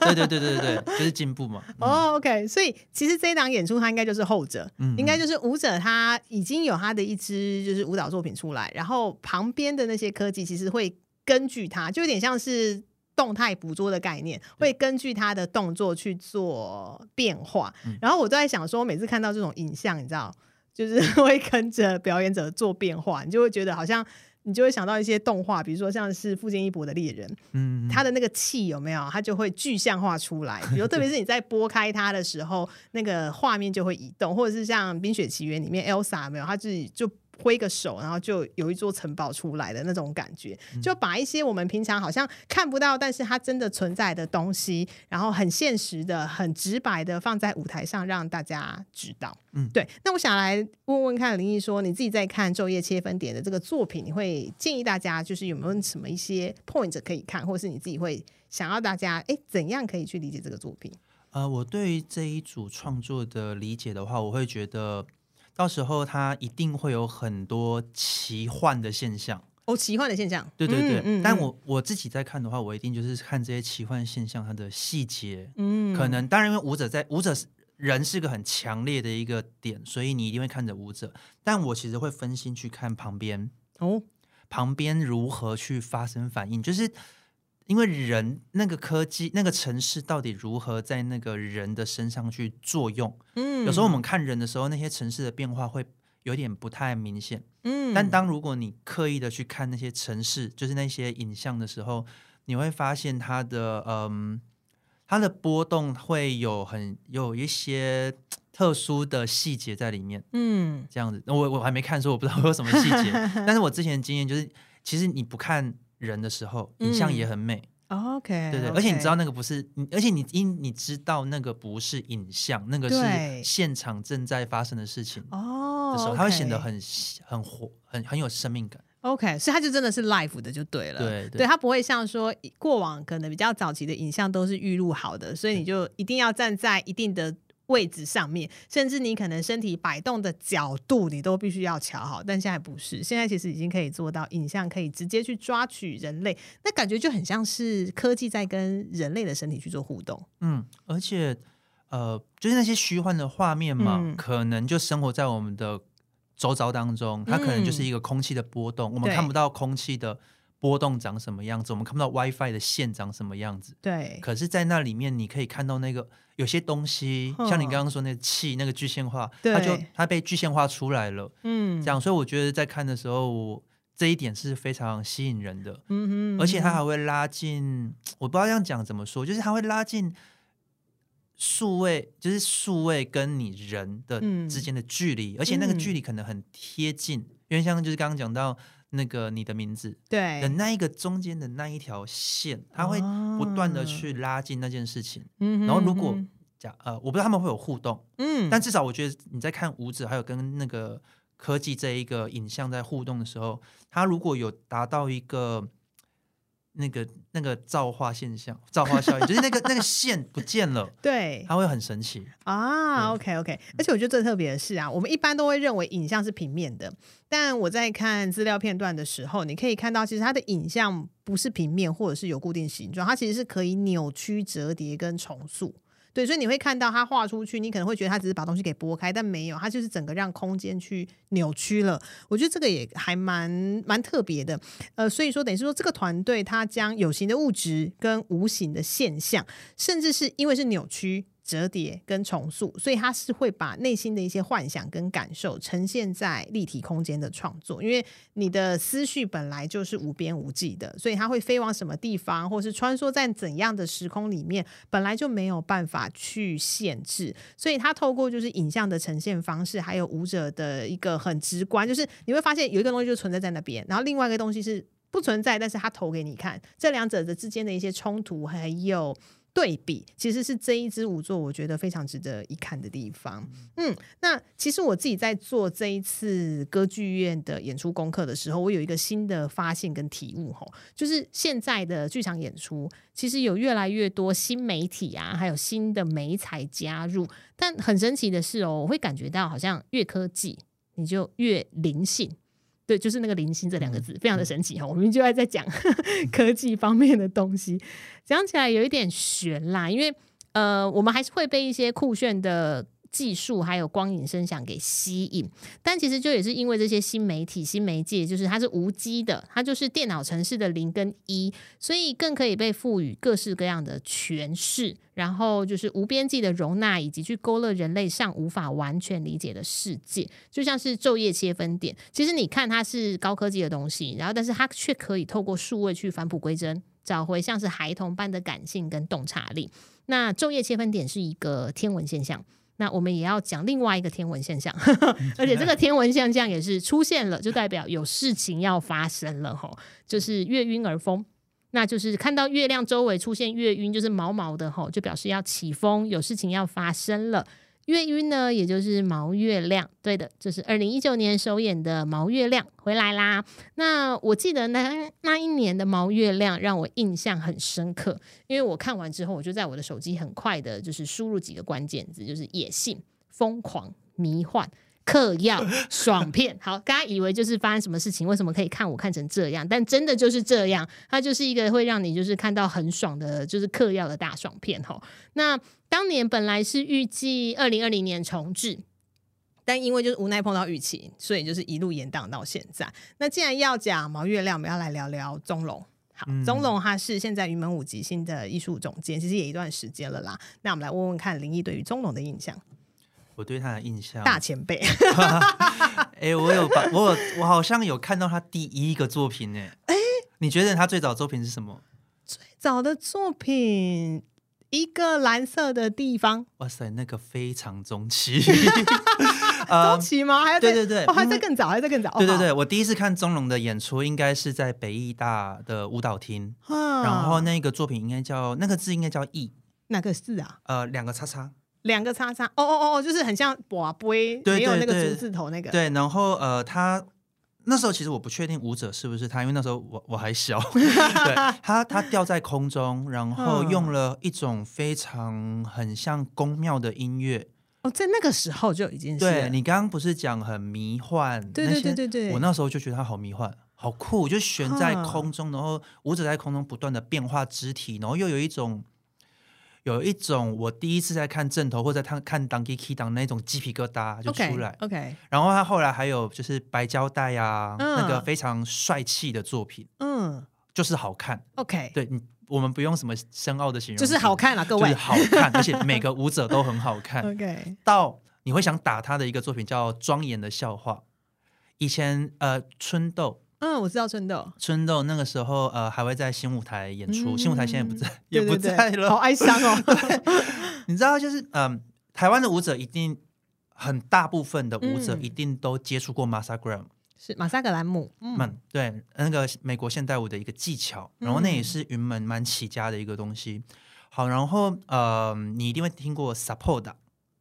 对对对对对对，就是进步嘛。哦、嗯 oh,，OK，所以其实这一档演出，它应该就是后者，嗯，应该就是舞者他已经有他的一支就是舞蹈作品出来，然后旁边的那些科技其实会根据它，就有点像是动态捕捉的概念，会根据他的动作去做变化。然后我都在想说，每次看到这种影像，你知道，就是 会跟着表演者做变化，你就会觉得好像。你就会想到一些动画，比如说像是富坚义博的猎人，嗯，他的那个气有没有？他就会具象化出来。比如特别是你在拨开它的时候，那个画面就会移动，或者是像《冰雪奇缘》里面 Elsa 没有？他自己就。挥个手，然后就有一座城堡出来的那种感觉，就把一些我们平常好像看不到，但是它真的存在的东西，然后很现实的、很直白的放在舞台上，让大家知道。嗯，对。那我想来问问看林毅说，你自己在看《昼夜切分点》的这个作品，你会建议大家就是有没有什么一些 point 可以看，或是你自己会想要大家哎怎样可以去理解这个作品？呃，我对于这一组创作的理解的话，我会觉得。到时候它一定会有很多奇幻的现象哦，奇幻的现象，对对对。嗯嗯、但我我自己在看的话，我一定就是看这些奇幻现象它的细节。嗯，可能当然因为舞者在舞者人是个很强烈的一个点，所以你一定会看着舞者。但我其实会分心去看旁边哦，旁边如何去发生反应，就是。因为人那个科技那个城市到底如何在那个人的身上去作用？嗯，有时候我们看人的时候，那些城市的变化会有点不太明显。嗯，但当如果你刻意的去看那些城市，就是那些影像的时候，你会发现它的嗯，它的波动会有很有一些特殊的细节在里面。嗯，这样子，我我还没看，所以我不知道有什么细节。但是我之前的经验就是，其实你不看。人的时候，影像也很美。嗯、OK，对对，okay. 而且你知道那个不是，而且你因你知道那个不是影像，那个是现场正在发生的事情哦的时候，它会显得很很活，很很有生命感。OK，所以它就真的是 live 的就对了。对对，对，它不会像说过往可能比较早期的影像都是预录好的，所以你就一定要站在一定的。位置上面，甚至你可能身体摆动的角度，你都必须要瞧好。但现在不是，现在其实已经可以做到影像可以直接去抓取人类，那感觉就很像是科技在跟人类的身体去做互动。嗯，而且呃，就是那些虚幻的画面嘛，嗯，可能就生活在我们的周遭当中，它可能就是一个空气的波动，嗯，我们看不到空气的。波动长什么样子？我们看不到 WiFi 的线长什么样子。对。可是，在那里面，你可以看到那个有些东西，像你刚刚说那个气，那个具现化，它就它被具现化出来了。嗯。这样，所以我觉得在看的时候，这一点是非常吸引人的。嗯哼。而且它还会拉近，我不知道这样讲怎么说，就是它会拉近数位，就是数位跟你人的之间的距离，而且那个距离可能很贴近，因为像就是刚刚讲到。那个你的名字，对的那一个中间的那一条线，它会不断的去拉近那件事情。嗯，然后如果假呃，我不知道他们会有互动，嗯，但至少我觉得你在看舞者还有跟那个科技这一个影像在互动的时候，它如果有达到一个。那个那个造化现象，造化效应，就是那个那个线不见了，对，它会很神奇啊。OK OK，而且我觉得最特别的是啊，我们一般都会认为影像是平面的，但我在看资料片段的时候，你可以看到其实它的影像不是平面，或者是有固定形状，它其实是可以扭曲、折叠跟重塑。对，所以你会看到它画出去，你可能会觉得它只是把东西给拨开，但没有，它就是整个让空间去扭曲了。我觉得这个也还蛮蛮特别的。呃，所以说等于是说这个团队它将有形的物质跟无形的现象，甚至是因为是扭曲。折叠跟重塑，所以他是会把内心的一些幻想跟感受呈现在立体空间的创作。因为你的思绪本来就是无边无际的，所以他会飞往什么地方，或是穿梭在怎样的时空里面，本来就没有办法去限制。所以他透过就是影像的呈现方式，还有舞者的一个很直观，就是你会发现有一个东西就存在在那边，然后另外一个东西是不存在，但是他投给你看，这两者的之间的一些冲突还有。对比，其实是这一支舞作我觉得非常值得一看的地方。嗯，那其实我自己在做这一次歌剧院的演出功课的时候，我有一个新的发现跟体悟吼，就是现在的剧场演出其实有越来越多新媒体啊，还有新的媒材加入，但很神奇的是哦，我会感觉到好像越科技你就越灵性。对，就是那个“零星”这两个字，非常的神奇哈。我们就在在讲 科技方面的东西，讲起来有一点悬啦，因为呃，我们还是会被一些酷炫的。技术还有光影声响给吸引，但其实就也是因为这些新媒体、新媒介，就是它是无机的，它就是电脑城市的零跟一，所以更可以被赋予各式各样的诠释，然后就是无边际的容纳，以及去勾勒人类尚无法完全理解的世界，就像是昼夜切分点。其实你看它是高科技的东西，然后但是它却可以透过数位去返璞归真，找回像是孩童般的感性跟洞察力。那昼夜切分点是一个天文现象。那我们也要讲另外一个天文现象，而且这个天文现象也是出现了，就代表有事情要发生了吼，就是月晕而风，那就是看到月亮周围出现月晕，就是毛毛的吼，就表示要起风，有事情要发生了。月晕呢，也就是毛月亮，对的，就是二零一九年首演的毛月亮回来啦。那我记得那那一年的毛月亮让我印象很深刻，因为我看完之后，我就在我的手机很快的，就是输入几个关键字，就是野性、疯狂、迷幻。嗑药爽片，好，大家以为就是发生什么事情？为什么可以看我看成这样？但真的就是这样，它就是一个会让你就是看到很爽的，就是嗑药的大爽片吼。那当年本来是预计二零二零年重置，但因为就是无奈碰到疫情，所以就是一路延档到现在。那既然要讲毛月亮，我们要来聊聊钟龙。好，宗龙他是现在云门舞集新的艺术总监，其实也一段时间了啦。那我们来问问看林毅对于钟龙的印象。我对他的印象，大前辈。哎、欸，我有把，我有，我好像有看到他第一个作品呢。哎、欸，你觉得他最早作品是什么？最早的作品，一个蓝色的地方。哇塞，那个非常中期。中期吗？还要对对对，哦，还在更早，还在更早。对对对，我第一次看宗龙的演出，应该是在北艺大的舞蹈厅。然后那个作品应该叫那个字应该叫艺，哪个字啊？呃，两个叉叉。两个叉叉，哦哦哦，就是很像瓦杯，没有那个竹字头那个。对，然后呃，他那时候其实我不确定舞者是不是他，因为那时候我我还小。对，他他吊在空中，然后用了一种非常很像宫庙的音乐。哦，在那个时候就已经是。对，你刚刚不是讲很迷幻？对对对对对。我那时候就觉得他好迷幻，好酷，就悬在空中，然后舞者在空中不断的变化肢体，然后又有一种。有一种我第一次在看正头或者在看看当机 key 当那种鸡皮疙瘩就出来。OK, okay. 然后他后来还有就是白胶带啊，嗯、那个非常帅气的作品，嗯，就是好看。OK，对你，我们不用什么深奥的形容，就是好看啊，各位，就是好看，而且每个舞者都很好看。OK，到你会想打他的一个作品叫《庄严的笑话》，以前呃春豆。嗯，我知道春豆。春豆那个时候，呃，还会在新舞台演出。嗯、新舞台现在不在，也不在了，好哀伤哦。对，你知道，就是嗯、呃，台湾的舞者一定很大部分的舞者一定都接触过马萨格兰姆，是马萨格兰姆。嗯，对，那个美国现代舞的一个技巧，然后那也是云门蛮起家的一个东西。好，然后呃，你一定会听过 Sappoda。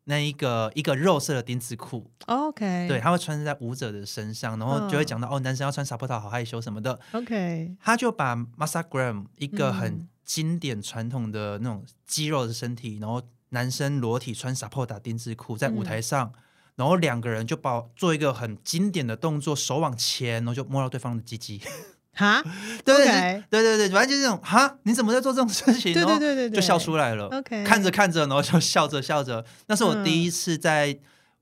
那一个一个肉色的丁字裤，OK，对，他会穿在舞者的身上，然后就会讲到、oh. 哦，男生要穿 Sappoda 好害羞什么的，OK，他就把 Martha Graham 一个很经典传统的那种肌肉的身体，嗯、然后男生裸体穿 Sappoda 丁字裤在舞台上，嗯、然后两个人就把做一个很经典的动作，手往前，然后就摸到对方的鸡鸡。哈，对对对对对，反正就是这种哈，你怎么在做这种事情？对对对对，就笑出来了。OK，看着看着，然后就笑着笑着，那是我第一次在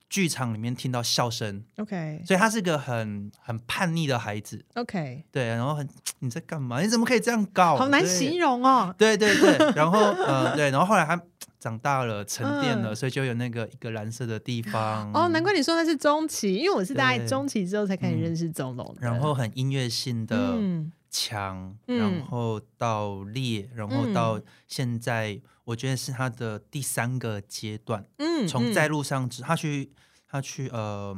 剧场里面听到笑声。OK，所以他是个很很叛逆的孩子。OK，对，然后很你在干嘛？你怎么可以这样搞？好难形容哦。对对对，然后呃对，然后后来他。长大了，沉淀了，嗯、所以就有那个一个蓝色的地方。哦，难怪你说那是中期，因为我是大概中期之后才开始认识宗龙、嗯。然后很音乐性的强，嗯、然后到烈，然后到现在，我觉得是他的第三个阶段。嗯，从在路上，他去他去呃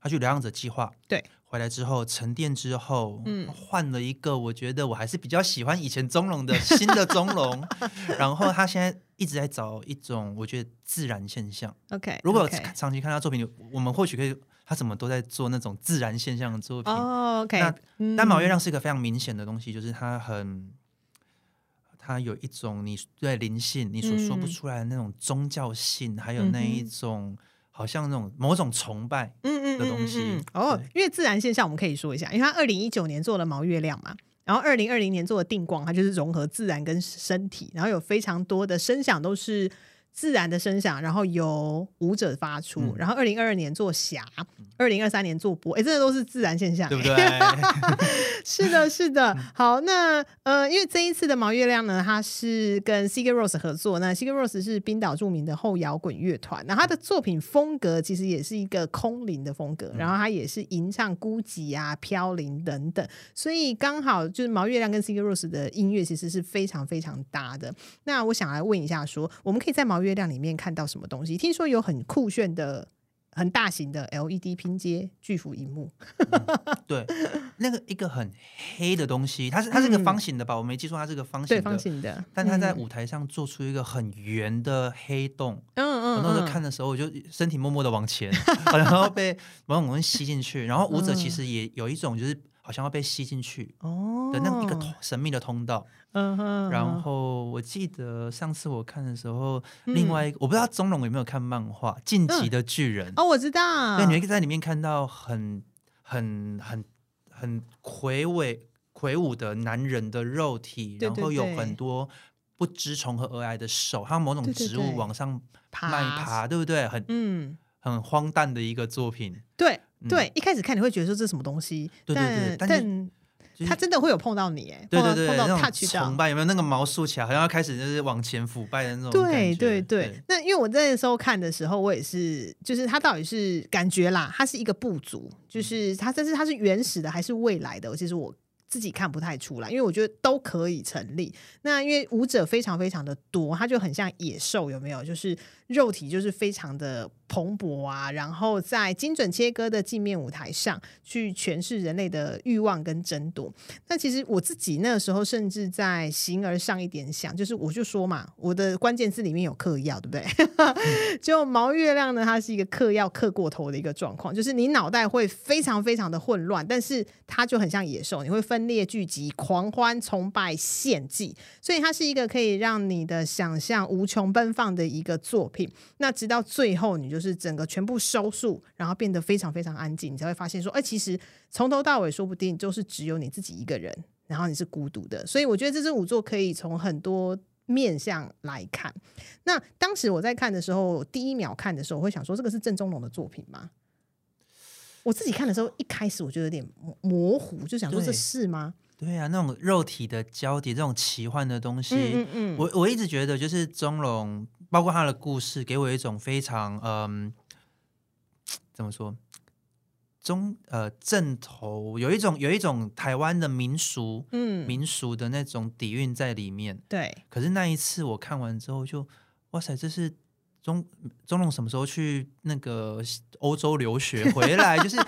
他去《流浪者计划》，对，回来之后沉淀之后，嗯，换了一个我觉得我还是比较喜欢以前宗龙的新的宗龙，然后他现在一直在找一种我觉得自然现象。OK，如果长期看他作品，我们或许可以，他怎么都在做那种自然现象的作品。哦，OK，那单毛月亮是一个非常明显的东西，就是它很，它有一种你对灵性你所说不出来的那种宗教性，还有那一种。好像那种某种崇拜嗯嗯的东西嗯嗯嗯嗯哦，因为自然现象我们可以说一下，因为他二零一九年做了毛月亮嘛，然后二零二零年做的定光，它就是融合自然跟身体，然后有非常多的声响都是。自然的声响，然后由舞者发出，嗯、然后二零二二年做霞，二零二三年做波，哎，这个都是自然现象，对不对？是的，是的。好，那呃，因为这一次的毛月亮呢，它是跟 Sigur Rós 合作，那 Sigur Rós 是冰岛著名的后摇滚乐团，那他的作品风格其实也是一个空灵的风格，然后他也是吟唱孤寂啊、飘零等等，所以刚好就是毛月亮跟 Sigur Rós 的音乐其实是非常非常搭的。那我想来问一下说，说我们可以在毛月月亮里面看到什么东西？听说有很酷炫的、很大型的 LED 拼接巨幅荧幕、嗯。对，那个一个很黑的东西，它是它是个方形的吧？嗯、我没记错，它是个方形的。对，方形的。但它在舞台上做出一个很圆的黑洞。嗯嗯。我那时候看的时候，我就身体默默的往前，然后被某种吸进去。然后舞者其实也有一种就是。好像要被吸进去哦。的那么一个神秘的通道，嗯哼。然后我记得上次我看的时候，另外一个我不知道钟龙有没有看漫画《晋级的巨人》哦，我知道。对，你会在里面看到很很很很魁伟魁梧的男人的肉体，然后有很多不知从何而来的手，还有某种植物往上爬。爬，对不对？很嗯，很荒诞的一个作品，对。对，一开始看你会觉得说这是什么东西，对对对，但他真的会有碰到你，哎，对对对，碰到 touch 到崇拜有没有？那个毛竖起来，好像要开始就是往前腐败的那种。对对对，那因为我在那时候看的时候，我也是，就是他到底是感觉啦，他是一个部族，就是他，但是他是原始的还是未来的？其实我。自己看不太出来，因为我觉得都可以成立。那因为舞者非常非常的多，它就很像野兽，有没有？就是肉体就是非常的蓬勃啊，然后在精准切割的镜面舞台上去诠释人类的欲望跟争夺。那其实我自己那个时候甚至在形而上一点想，就是我就说嘛，我的关键字里面有嗑药，对不对？就毛月亮呢，它是一个嗑药嗑过头的一个状况，就是你脑袋会非常非常的混乱，但是它就很像野兽，你会。分裂聚集、狂欢、崇拜、献祭，所以它是一个可以让你的想象无穷奔放的一个作品。那直到最后，你就是整个全部收束，然后变得非常非常安静，你才会发现说，哎，其实从头到尾，说不定就是只有你自己一个人，然后你是孤独的。所以我觉得这支舞作可以从很多面向来看。那当时我在看的时候，第一秒看的时候，我会想说，这个是郑中龙的作品吗？我自己看的时候，一开始我就有点模糊，就想说这是吗？对啊，那种肉体的交叠，这种奇幻的东西，嗯嗯嗯，我我一直觉得就是钟龙，包括他的故事，给我一种非常嗯，怎么说，中呃正头有一种有一种台湾的民俗，嗯，民俗的那种底蕴在里面。对，可是那一次我看完之后就，哇塞，这是。中中龙什么时候去那个欧洲留学回来？就是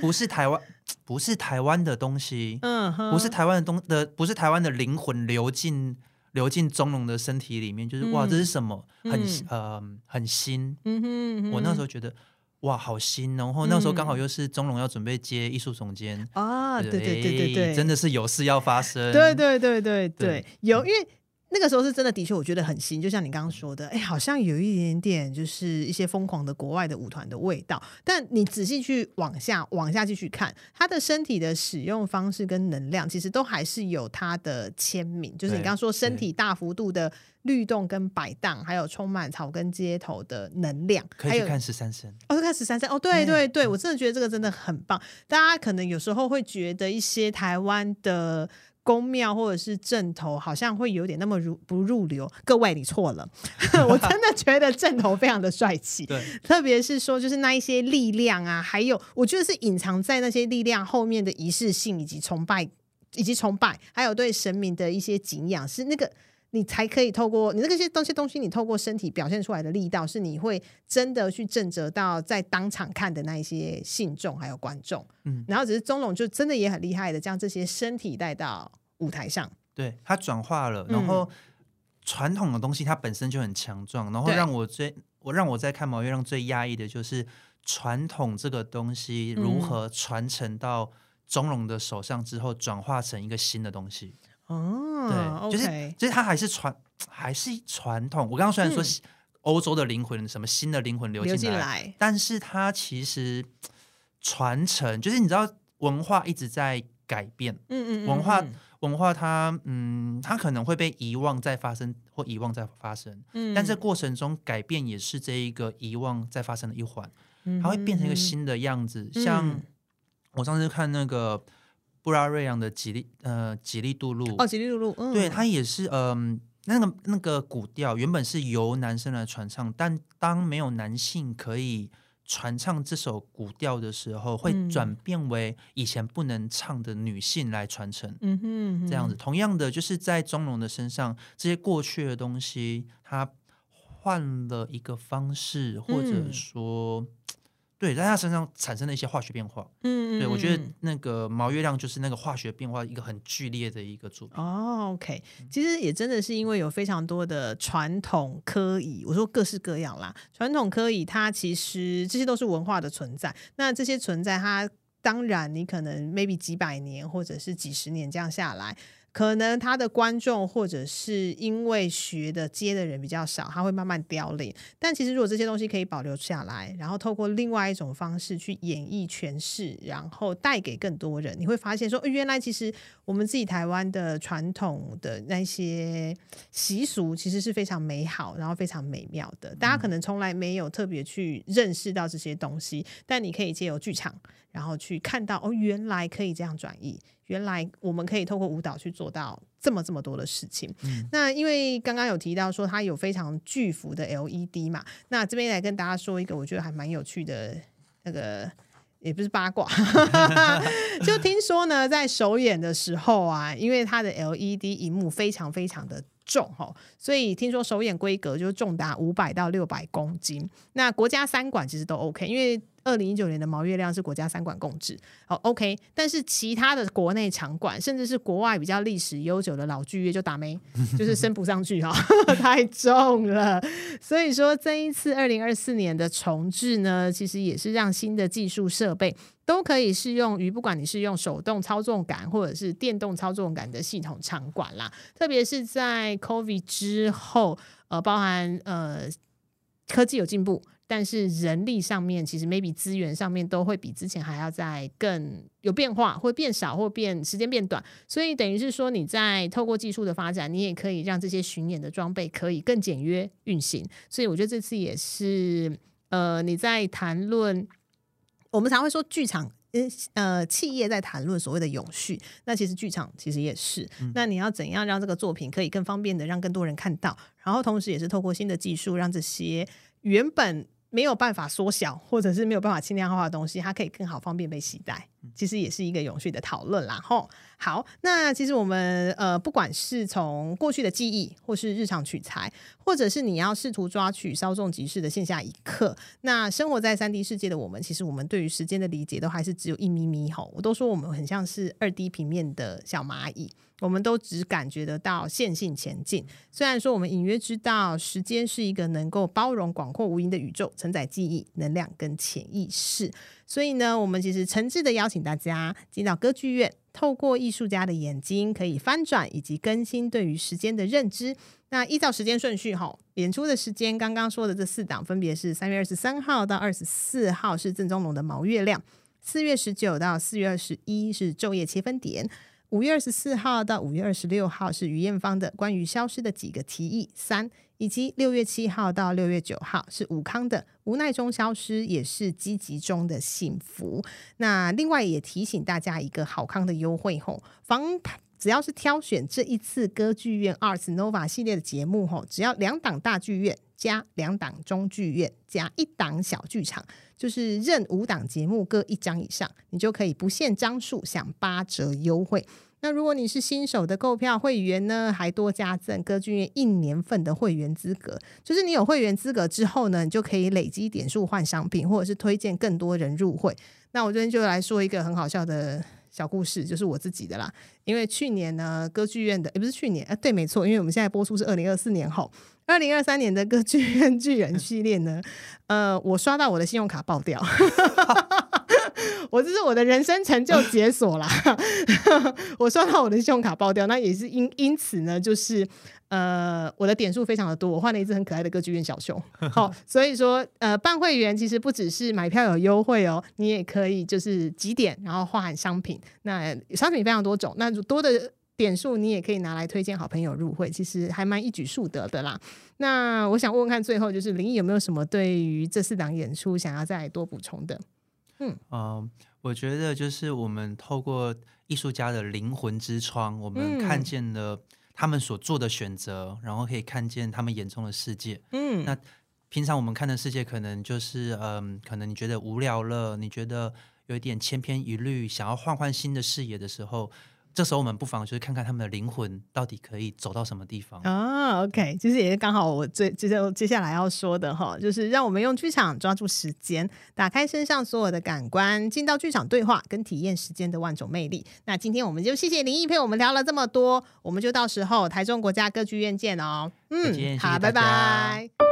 不是台湾，不是台湾的东西，嗯，不是台湾的东的，不是台湾的灵魂流进流进中龙的身体里面，就是哇，这是什么？很呃很新，嗯哼，我那时候觉得哇，好新，然后那时候刚好又是中龙要准备接艺术总监。啊，对对对对对，真的是有事要发生，对对对对。对，有因为。那个时候是真的，的确我觉得很新，就像你刚刚说的，哎，好像有一点点就是一些疯狂的国外的舞团的味道。但你仔细去往下往下继续看，他的身体的使用方式跟能量，其实都还是有他的签名。就是你刚刚说身体大幅度的律动跟摆荡，还有充满草根街头的能量。可以去看十三声哦，看十三声哦，对对对，我真的觉得这个真的很棒。大家可能有时候会觉得一些台湾的。宫庙或者是镇头好像会有点那么入不入流，各位你错了，我真的觉得镇头非常的帅气，对，特别是说就是那一些力量啊，还有我觉得是隐藏在那些力量后面的仪式性以及崇拜，以及崇拜，还有对神明的一些敬仰，是那个你才可以透过你那些东西东西，你透过身体表现出来的力道，是你会真的去震慑到在当场看的那一些信众还有观众。嗯，然后只是宗龙就真的也很厉害的，将这些身体带到舞台上。对，它转化了，然后传统的东西它本身就很强壮，然后让我最我让我在看毛月亮最压抑的就是传统这个东西如何传承到钟荣的手上之后，转化成一个新的东西。哦，对，就是就是它还是传，还是传统。我刚刚虽然说欧洲的灵魂，什么新的灵魂流进来，来但是它其实传承，就是你知道文化一直在改变，嗯嗯，嗯，文化文化它嗯，它可能会被遗忘再发生，或遗忘再发生，嗯，但这过程中改变也是这一个遗忘再发生的一环，它会变成一个新的样子。嗯、像我上次看那个。布拉瑞扬的吉利呃吉利杜路哦吉利杜路，嗯、对，它也是嗯、呃、那个那个古调原本是由男生来传唱，但当没有男性可以传唱这首古调的时候，会转变为以前不能唱的女性来传承，嗯哼，嗯哼，这样子。同样的，就是在钟龙的身上，这些过去的东西，它换了一个方式，或者说。嗯对，在他身上产生了一些化学变化。嗯，对，我觉得那个毛月亮就是那个化学变化一个很剧烈的一个作品。哦，OK，其实也真的是因为有非常多的传统科仪，我说各式各样啦。传统科仪它其实这些都是文化的存在。那这些存在，它当然你可能 maybe 几百年或者是几十年这样下来。可能他的观众或者是因为学的接的人比较少，他会慢慢凋零。但其实如果这些东西可以保留下来，然后透过另外一种方式去演绎诠释，然后带给更多人，你会发现说，原来其实我们自己台湾的传统的那些习俗其实是非常美好，然后非常美妙的。大家可能从来没有特别去认识到这些东西，但你可以借由剧场，然后去看到哦，原来可以这样转移。原来我们可以透过舞蹈去做到这么这么多的事情。嗯、那因为刚刚有提到说它有非常巨幅的 LED 嘛，那这边来跟大家说一个我觉得还蛮有趣的那个，也不是八卦，就听说呢，在首演的时候啊，因为它的 LED 荧幕非常非常的重哦，所以听说首演规格就重达五百到六百公斤。那国家三馆其实都 OK，因为。二零一九年的毛月亮是国家三馆共治，好 OK，但是其他的国内场馆，甚至是国外比较历史悠久的老剧院就打没，就是升不上去哈，太重了。所以说这一次二零二四年的重置呢，其实也是让新的技术设备都可以适用于不管你是用手动操纵杆或者是电动操纵杆的系统场馆啦，特别是在 COVID 之后，呃，包含呃科技有进步。但是人力上面，其实 maybe 资源上面都会比之前还要再更有变化，会变少，或变时间变短。所以等于是说，你在透过技术的发展，你也可以让这些巡演的装备可以更简约运行。所以我觉得这次也是，呃，你在谈论，我们常会说剧场，呃，企业在谈论所谓的永续，那其实剧场其实也是。嗯、那你要怎样让这个作品可以更方便的让更多人看到，然后同时也是透过新的技术让这些原本没有办法缩小，或者是没有办法轻量化的东西，它可以更好方便被携带。其实也是一个永续的讨论啦。吼，好，那其实我们呃，不管是从过去的记忆，或是日常取材，或者是你要试图抓取稍纵即逝的线下一刻，那生活在三 D 世界的我们，其实我们对于时间的理解都还是只有一咪咪。吼，我都说我们很像是二 D 平面的小蚂蚁。我们都只感觉得到线性前进，虽然说我们隐约知道时间是一个能够包容广阔无垠的宇宙，承载记忆、能量跟潜意识。所以呢，我们其实诚挚的邀请大家进到歌剧院，透过艺术家的眼睛，可以翻转以及更新对于时间的认知。那依照时间顺序，哈，演出的时间刚刚说的这四档，分别是三月二十三号到二十四号是郑宗龙的《毛月亮》，四月十九到四月二十一是《昼夜切分点》。五月二十四号到五月二十六号是于艳芳的关于消失的几个提议三，以及六月七号到六月九号是武康的无奈中消失，也是积极中的幸福。那另外也提醒大家一个好康的优惠吼，房只要是挑选这一次歌剧院 Arts Nova 系列的节目，吼，只要两档大剧院加两档中剧院加一档小剧场，就是任五档节目各一张以上，你就可以不限张数享八折优惠。那如果你是新手的购票会员呢，还多加赠歌剧院一年份的会员资格。就是你有会员资格之后呢，你就可以累积点数换商品，或者是推荐更多人入会。那我这边就来说一个很好笑的小故事，就是我自己的啦。因为去年呢，歌剧院的也不是去年，啊，对，没错，因为我们现在播出是二零二四年后，二零二三年的歌剧院巨人系列呢，呃，我刷到我的信用卡爆掉。我这是我的人生成就解锁啦，我刷到我的信用卡爆掉，那也是因因此呢，就是呃，我的点数非常的多，我换了一只很可爱的歌剧院小熊。好，所以说呃，办会员其实不只是买票有优惠哦，你也可以就是几点，然后换商品。那商品非常多种，那多的点数你也可以拿来推荐好朋友入会，其实还蛮一举数得的啦。那我想问问看，最后就是林毅有没有什么对于这四档演出想要再多补充的？嗯，呃，我觉得就是我们透过艺术家的灵魂之窗，我们看见了他们所做的选择，嗯、然后可以看见他们眼中的世界。嗯，那平常我们看的世界可能就是，嗯、呃，可能你觉得无聊了，你觉得有一点千篇一律，想要换换新的视野的时候。这时候我们不妨就是看看他们的灵魂到底可以走到什么地方啊？OK，其实也是刚好我最接接接下来要说的哈，就是让我们用剧场抓住时间，打开身上所有的感官，进到剧场对话跟体验时间的万种魅力。那今天我们就谢谢林毅陪我们聊了这么多，我们就到时候台中国家歌剧院见哦。嗯，好，拜拜。